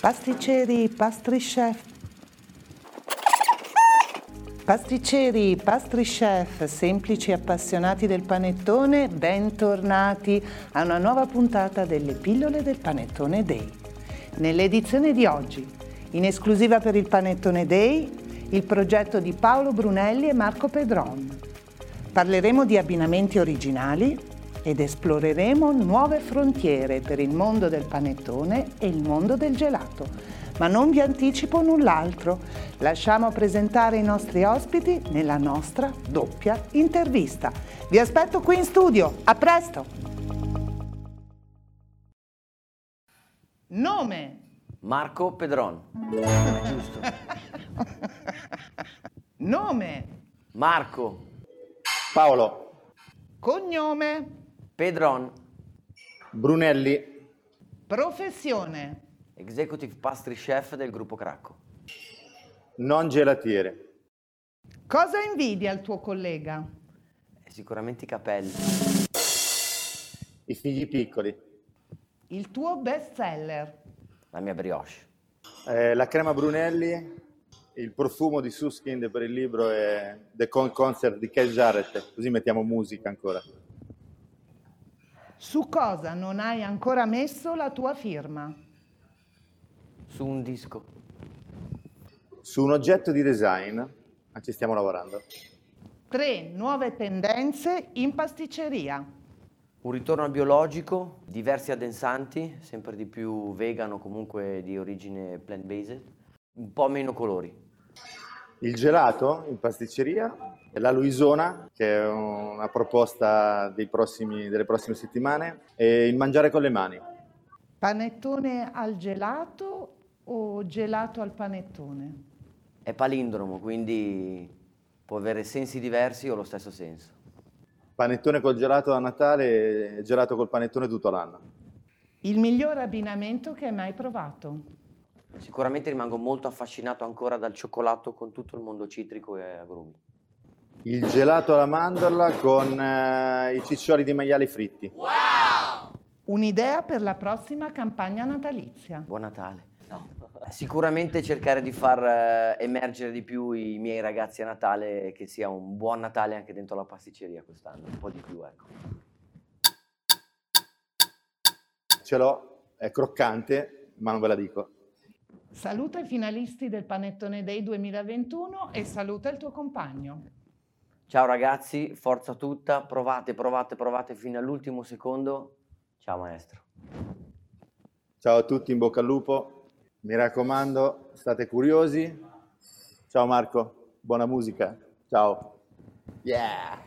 Pasticceri, pastry chef. Pasticceri, pastry chef, semplici appassionati del panettone, bentornati a una nuova puntata delle pillole del Panettone Day. Nell'edizione di oggi, in esclusiva per il Panettone Day, il progetto di Paolo Brunelli e Marco Pedron. Parleremo di abbinamenti originali ed esploreremo nuove frontiere per il mondo del panettone e il mondo del gelato. Ma non vi anticipo null'altro. Lasciamo presentare i nostri ospiti nella nostra doppia intervista. Vi aspetto qui in studio. A presto! Nome. Marco Pedron. Giusto. Nome. Marco Paolo Cognome. Pedron, Brunelli, Professione. Executive Pastry Chef del gruppo Cracco. non gelatiere. Cosa invidia il tuo collega? E sicuramente i capelli. I figli piccoli. Il tuo best seller. La mia brioche. Eh, la crema Brunelli, il profumo di Suskind per il libro è The Con Concert di Kel Jarrett, così mettiamo musica ancora. Su cosa non hai ancora messo la tua firma? Su un disco. Su un oggetto di design, ma ci stiamo lavorando. Tre nuove tendenze in pasticceria. Un ritorno al biologico, diversi addensanti, sempre di più vegan o comunque di origine plant-based, un po' meno colori. Il gelato in pasticceria, la Luisona, che è una proposta dei prossimi- delle prossime settimane, e il mangiare con le mani. Panettone al gelato o gelato al panettone? È palindromo, quindi può avere sensi diversi o lo stesso senso. Panettone col gelato a Natale e gelato col panettone tutto l'anno. Il miglior abbinamento che hai mai provato? Sicuramente rimango molto affascinato ancora dal cioccolato con tutto il mondo citrico e agrumi. Il gelato alla mandorla con eh, i ciccioli di maiali fritti. Un'idea per la prossima campagna natalizia. Buon Natale. Sicuramente cercare di far eh, emergere di più i miei ragazzi a Natale e che sia un buon Natale anche dentro la pasticceria quest'anno, un po' di più, ecco. Ce l'ho, è croccante, ma non ve la dico. Saluta i finalisti del Panettone Day 2021 e saluta il tuo compagno. Ciao ragazzi, forza tutta, provate, provate, provate fino all'ultimo secondo. Ciao maestro. Ciao a tutti, in bocca al lupo. Mi raccomando, state curiosi. Ciao Marco, buona musica. Ciao. Yeah!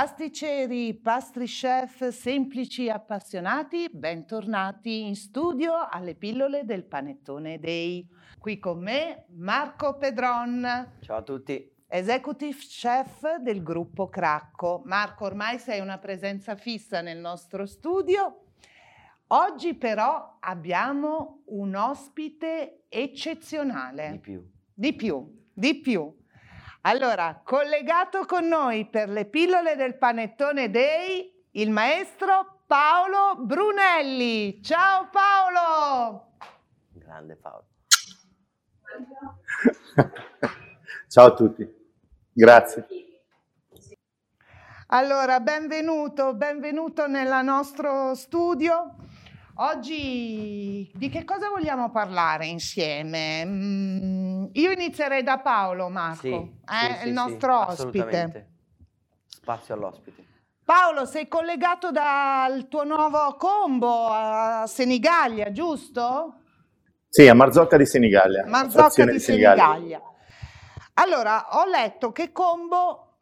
Pasticceri, pastry chef, semplici appassionati, bentornati in studio alle pillole del Panettone Day. Qui con me Marco Pedron, Ciao a tutti. executive chef del gruppo Cracco. Marco, ormai sei una presenza fissa nel nostro studio. Oggi però abbiamo un ospite eccezionale. Di più. Di più, di più. Allora, collegato con noi per le pillole del Panettone Day, il maestro Paolo Brunelli. Ciao Paolo! Grande Paolo. Ciao a tutti. Grazie. Allora, benvenuto, benvenuto nel nostro studio. Oggi di che cosa vogliamo parlare insieme? Mm, io inizierei da Paolo, Marco, Sì, eh, sì, sì, il sì, nostro ospite. assolutamente. Spazio all'ospite. Paolo, sei collegato dal tuo nuovo combo a Senigallia, giusto? Sì, a Marzocca di Senigallia. Marzocca frazione di Senigallia. Senigallia. Allora, ho letto che combo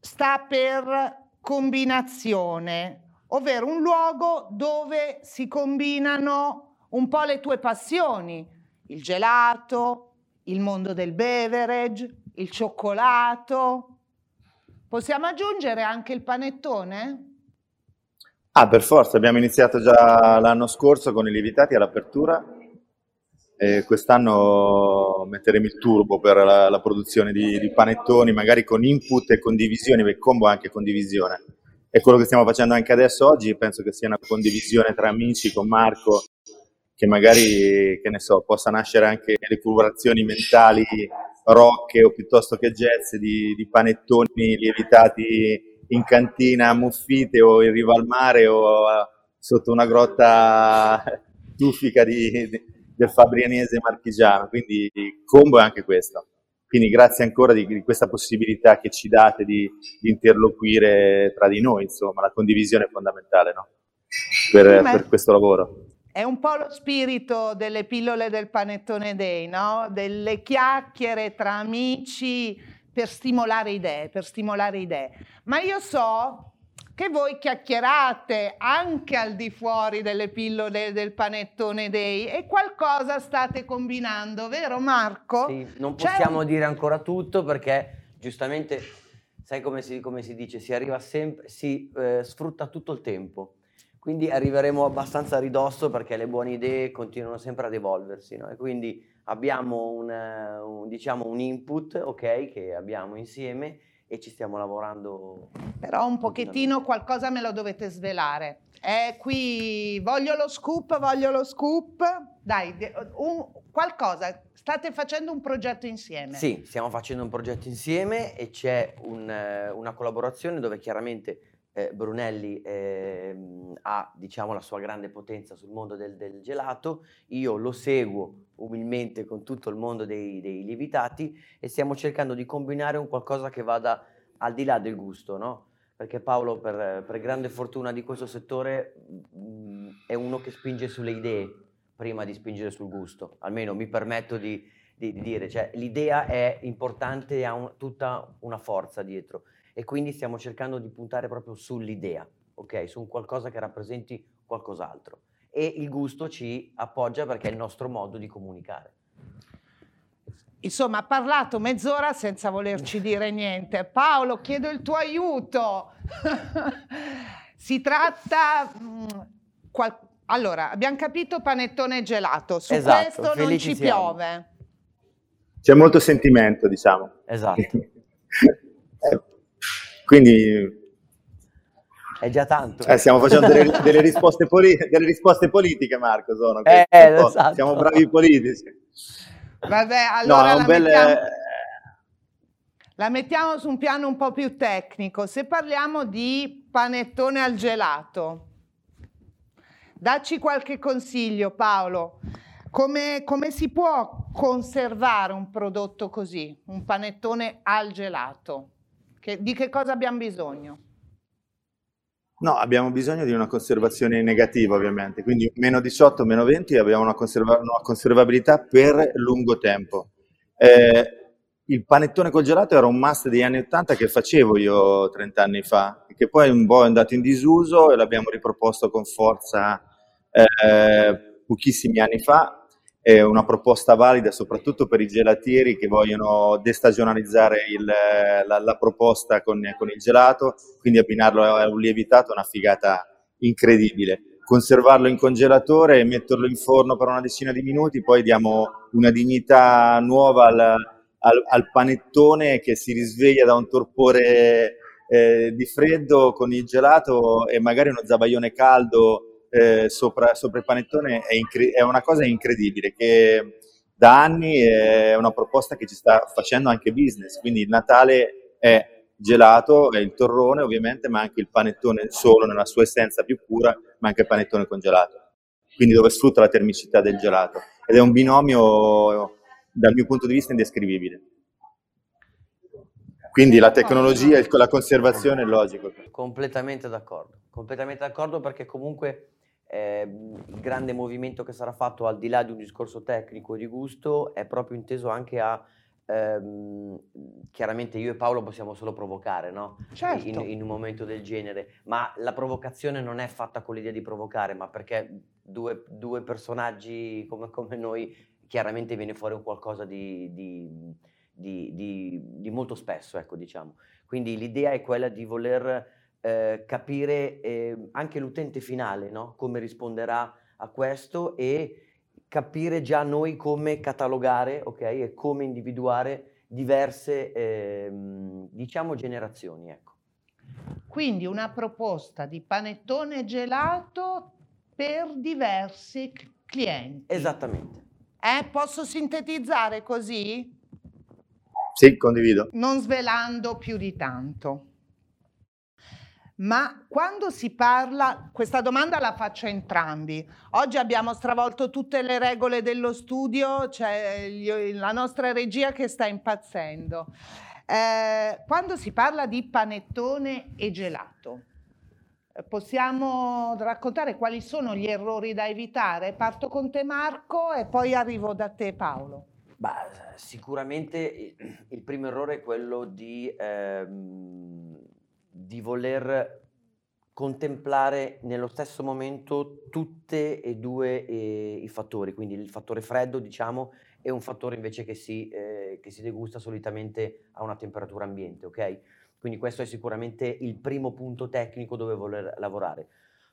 sta per combinazione, ovvero un luogo dove si combinano un po' le tue passioni, il gelato, il mondo del beverage, il cioccolato. Possiamo aggiungere anche il panettone? Ah, per forza, abbiamo iniziato già l'anno scorso con i lievitati all'apertura e quest'anno metteremo il turbo per la, la produzione di, di, panettoni, magari con input e condivisione, perché combo anche condivisione. E quello che stiamo facendo anche adesso oggi penso che sia una condivisione tra amici con Marco, che magari, che ne so, possa nascere anche le colorazioni mentali rock o piuttosto che jazz di, di panettoni lievitati in cantina a Muffite o in riva al mare o sotto una grotta tuffica di, di, del Fabrianese marchigiano. Quindi combo è anche questo. Quindi grazie ancora di, di questa possibilità che ci date di, di, interloquire tra di noi, insomma, la condivisione è fondamentale no? per, per questo lavoro. È un po' lo spirito delle pillole del panettone day, no? Delle chiacchiere tra amici per stimolare idee, per stimolare idee. Ma io so che voi chiacchierate anche al di fuori delle pillole del panettone day e qualcosa state combinando, vero Marco? Sì, non possiamo un... dire ancora tutto perché giustamente, sai come si, come si dice, si arriva sempre, si eh, sfrutta tutto il tempo. Quindi arriveremo abbastanza a ridosso perché le buone idee continuano sempre ad evolversi, no? E quindi abbiamo un, un, diciamo un input, ok, che abbiamo insieme e ci stiamo lavorando. Però un pochettino qualcosa me lo dovete svelare. È qui, voglio lo scoop, voglio lo scoop. Dai, un, qualcosa. State facendo un progetto insieme. Sì, stiamo facendo un progetto insieme e c'è un, una collaborazione dove chiaramente eh, Brunelli eh, ha diciamo, la sua grande potenza sul mondo del, del, gelato, io lo seguo umilmente con tutto il mondo dei, dei, lievitati e stiamo cercando di combinare un qualcosa che vada al di là del gusto, no? Perché Paolo, per, per grande fortuna di questo settore, mh, mm, è uno che spinge sulle idee prima di spingere sul gusto, almeno mi permetto di, di, di dire, cioè, l'idea è importante e ha un, tutta una forza dietro e quindi stiamo cercando di puntare proprio sull'idea, ok? Su un qualcosa che rappresenti qualcos'altro. E il gusto ci appoggia perché è il nostro modo di comunicare. Insomma, ha parlato mezz'ora senza volerci dire niente. Paolo, chiedo il tuo aiuto. si tratta... Mm, qual- allora, abbiamo capito panettone gelato, su esatto, questo non ci siamo. piove. C'è molto sentimento, diciamo. Esatto. quindi... È già tanto. Eh, stiamo facendo delle, delle, risposte poli- delle, risposte politiche, Marco, sono. Eh, esatto. Siamo bravi politici. Vabbè, allora no, la, bel... mettiamo, la mettiamo su un piano un po' più tecnico. Se parliamo di panettone al gelato, dacci qualche consiglio, Paolo. Come, come, si può conservare un prodotto così, un panettone al gelato? Che, di che cosa abbiamo bisogno? No, abbiamo bisogno di una conservazione negativa ovviamente, quindi meno 18, meno 20 abbiamo una, conserva- una conservabilità per lungo tempo. Eh, il panettone congelato era un must degli anni 80 che facevo io 30 anni fa, che poi un po' è andato in disuso e l'abbiamo riproposto con forza eh, pochissimi anni fa è una proposta valida soprattutto per i gelatieri che vogliono destagionalizzare il, la, la, proposta con, con, il gelato, quindi abbinarlo a un lievitato è una figata incredibile. Conservarlo in congelatore e metterlo in forno per una decina di minuti, poi diamo una dignità nuova al, al, al panettone che si risveglia da un torpore eh, di freddo con il gelato e magari uno zabaione caldo eh, sopra, sopra, il panettone è, incre- è, una cosa incredibile che da anni è una proposta che ci sta facendo anche business, quindi il Natale è gelato, è il torrone ovviamente, ma anche il panettone solo nella sua essenza più pura, ma anche il panettone congelato, quindi dove sfrutta la termicità del gelato ed è un binomio dal mio punto di vista indescrivibile. Quindi la tecnologia e la conservazione è logico. Completamente d'accordo, completamente d'accordo perché comunque eh, il grande movimento che sarà fatto al di là di un discorso tecnico di gusto è proprio inteso anche a ehm, chiaramente io e Paolo possiamo solo provocare no? certo. in, in, un momento del genere ma la provocazione non è fatta con l'idea di provocare ma perché due, due personaggi come, come, noi chiaramente viene fuori un qualcosa di, di, di, di molto spesso ecco diciamo quindi l'idea è quella di voler eh, capire eh, anche l'utente finale, no? come risponderà a questo e capire già noi come catalogare okay? e come individuare diverse, eh, diciamo, generazioni. Ecco. Quindi una proposta di panettone gelato per diversi clienti. Esattamente. Eh, posso sintetizzare così? Sì, condivido. Non svelando più di tanto. Ma quando si parla, questa domanda la faccio a entrambi. Oggi abbiamo stravolto tutte le regole dello studio, c'è la nostra regia che sta impazzendo. Eh, quando si parla di panettone e gelato, possiamo raccontare quali sono gli errori da evitare? Parto con te Marco e poi arrivo da te Paolo. Bah, sicuramente il primo errore è quello di... Ehm di voler contemplare nello stesso momento tutte e due eh, i fattori, quindi il fattore freddo, diciamo, e un fattore invece che si, eh, che si degusta solitamente a una temperatura ambiente, ok? Quindi questo è sicuramente il primo punto tecnico dove voler lavorare.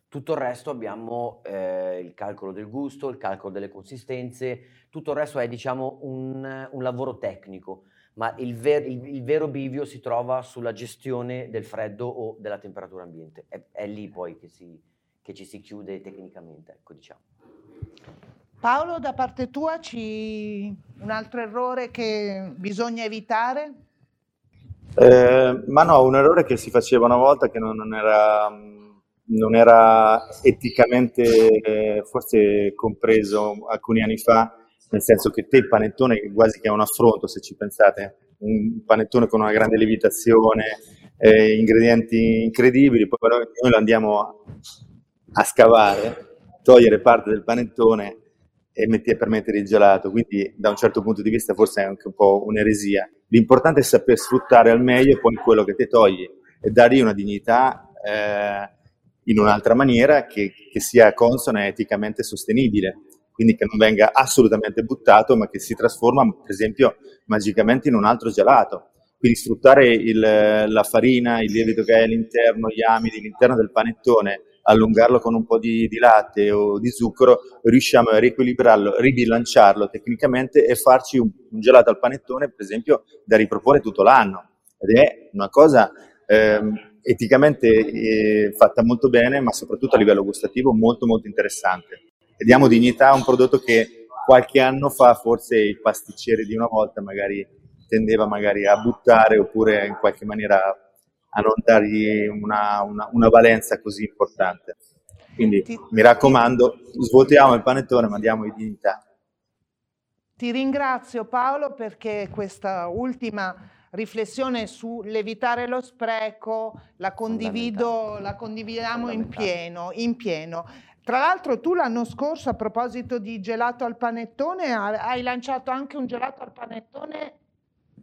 Tutto il resto abbiamo eh, il calcolo del gusto, il calcolo delle consistenze, tutto il resto è diciamo un, un lavoro tecnico ma il, ver- il, il, vero bivio si trova sulla gestione del freddo o della temperatura ambiente. È, è lì poi che, si, che, ci si chiude tecnicamente, ecco diciamo. Paolo, da parte tua ci... un altro errore che bisogna evitare? Eh, ma no, un errore che si faceva una volta che non, non, era, non era, eticamente eh, forse compreso alcuni anni fa, nel senso che te il panettone quasi che è un affronto se ci pensate, un panettone con una grande lievitazione, eh, ingredienti incredibili, poi però noi lo andiamo a, a scavare, togliere parte del panettone e metti, per mettere il gelato, quindi da un certo punto di vista forse è anche un po' un'eresia. L'importante è saper sfruttare al meglio poi quello che ti togli e dargli una dignità eh, in un'altra maniera che, che sia consona e eticamente sostenibile quindi che non venga assolutamente buttato, ma che si trasforma, per esempio, magicamente in un altro gelato. Quindi sfruttare il, la farina, il lievito che è all'interno, gli amidi, all'interno del panettone, allungarlo con un po' di, di, latte o di zucchero, riusciamo a riequilibrarlo, ribilanciarlo tecnicamente e farci un, un gelato al panettone, per esempio, da riproporre tutto l'anno. Ed è una cosa ehm, eticamente eh, fatta molto bene, ma soprattutto a livello gustativo molto molto interessante diamo dignità a un prodotto che qualche anno fa forse il pasticcere di una volta magari tendeva magari a buttare oppure in qualche maniera a non dargli una, una, una valenza così importante. Quindi ti, mi raccomando, svuotiamo il panettone ma diamo dignità. Ti ringrazio Paolo perché questa ultima riflessione sull'evitare lo spreco la condivido, la condividiamo in pieno, in pieno. Tra l'altro tu l'anno scorso a proposito di gelato al panettone hai lanciato anche un gelato al panettone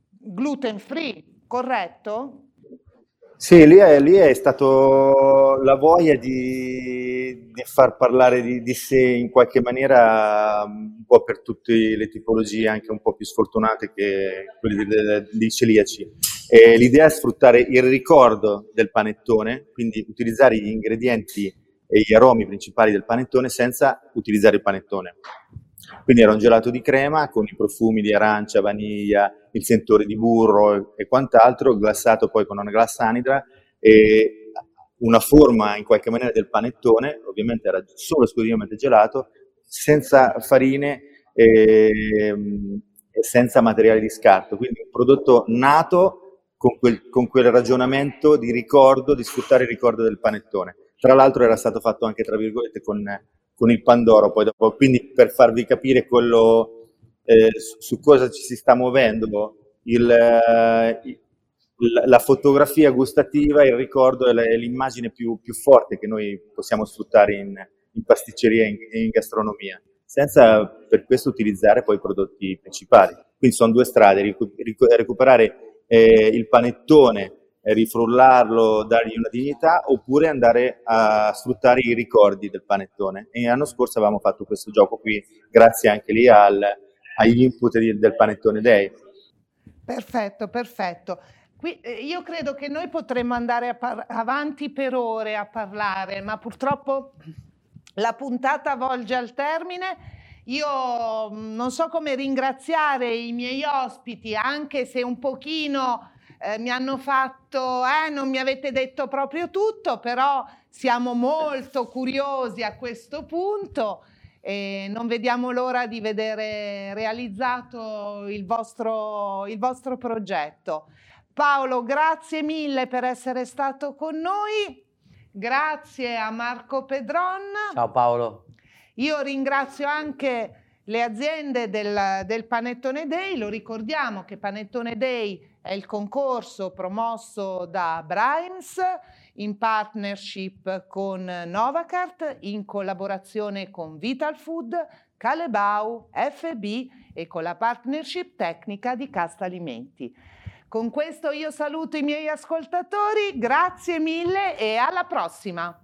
gluten free, corretto? Sì, lì è, lì è stato la voglia di, di far parlare di, di, sé in qualche maniera un po' per tutte le tipologie, anche un po' più sfortunate che quelle dei celiaci. E l'idea è sfruttare il ricordo del panettone, quindi utilizzare gli ingredienti e gli aromi principali del panettone senza utilizzare il panettone. Quindi era un gelato di crema con i profumi di arancia, vaniglia, il sentore di burro e quant'altro, glassato poi con una glassa anidra e una forma in qualche maniera del panettone, ovviamente era solo esclusivamente gelato, senza farine e, senza materiale di scarto, quindi un prodotto nato con quel, con quel ragionamento di ricordo, di sfruttare il ricordo del panettone. Tra l'altro era stato fatto anche, tra virgolette, con, con il Pandoro, poi dopo. quindi per farvi capire quello, eh, su, su, cosa ci si sta muovendo, il, eh, la fotografia gustativa, il ricordo è l'immagine più, più, forte che noi possiamo sfruttare in, in pasticceria e in, in, gastronomia, senza per questo utilizzare poi i prodotti principali. Quindi sono due strade, recuperare eh, il panettone rifrullarlo, dargli una dignità, oppure andare a sfruttare i ricordi del panettone. E l'anno scorso avevamo fatto questo gioco qui, grazie anche lì al, agli input di, del Panettone Day. Perfetto, perfetto. Eh, io credo che noi potremmo andare par- avanti per ore a parlare, ma purtroppo la puntata volge al termine. Io mm, non so come ringraziare i miei ospiti, anche se un pochino eh, mi hanno fatto, eh, non mi avete detto proprio tutto, però siamo molto curiosi a questo punto e non vediamo l'ora di vedere realizzato il vostro, il vostro progetto. Paolo, grazie mille per essere stato con noi. Grazie a Marco Pedron. Ciao Paolo. Io ringrazio anche le aziende del, del, Panettone Day. Lo ricordiamo che Panettone Day è il concorso promosso da Brimes in partnership con Novacart, in collaborazione con Vital Food, Calebau, FB e con la partnership tecnica di Casta Alimenti. Con questo io saluto i miei ascoltatori, grazie mille e alla prossima!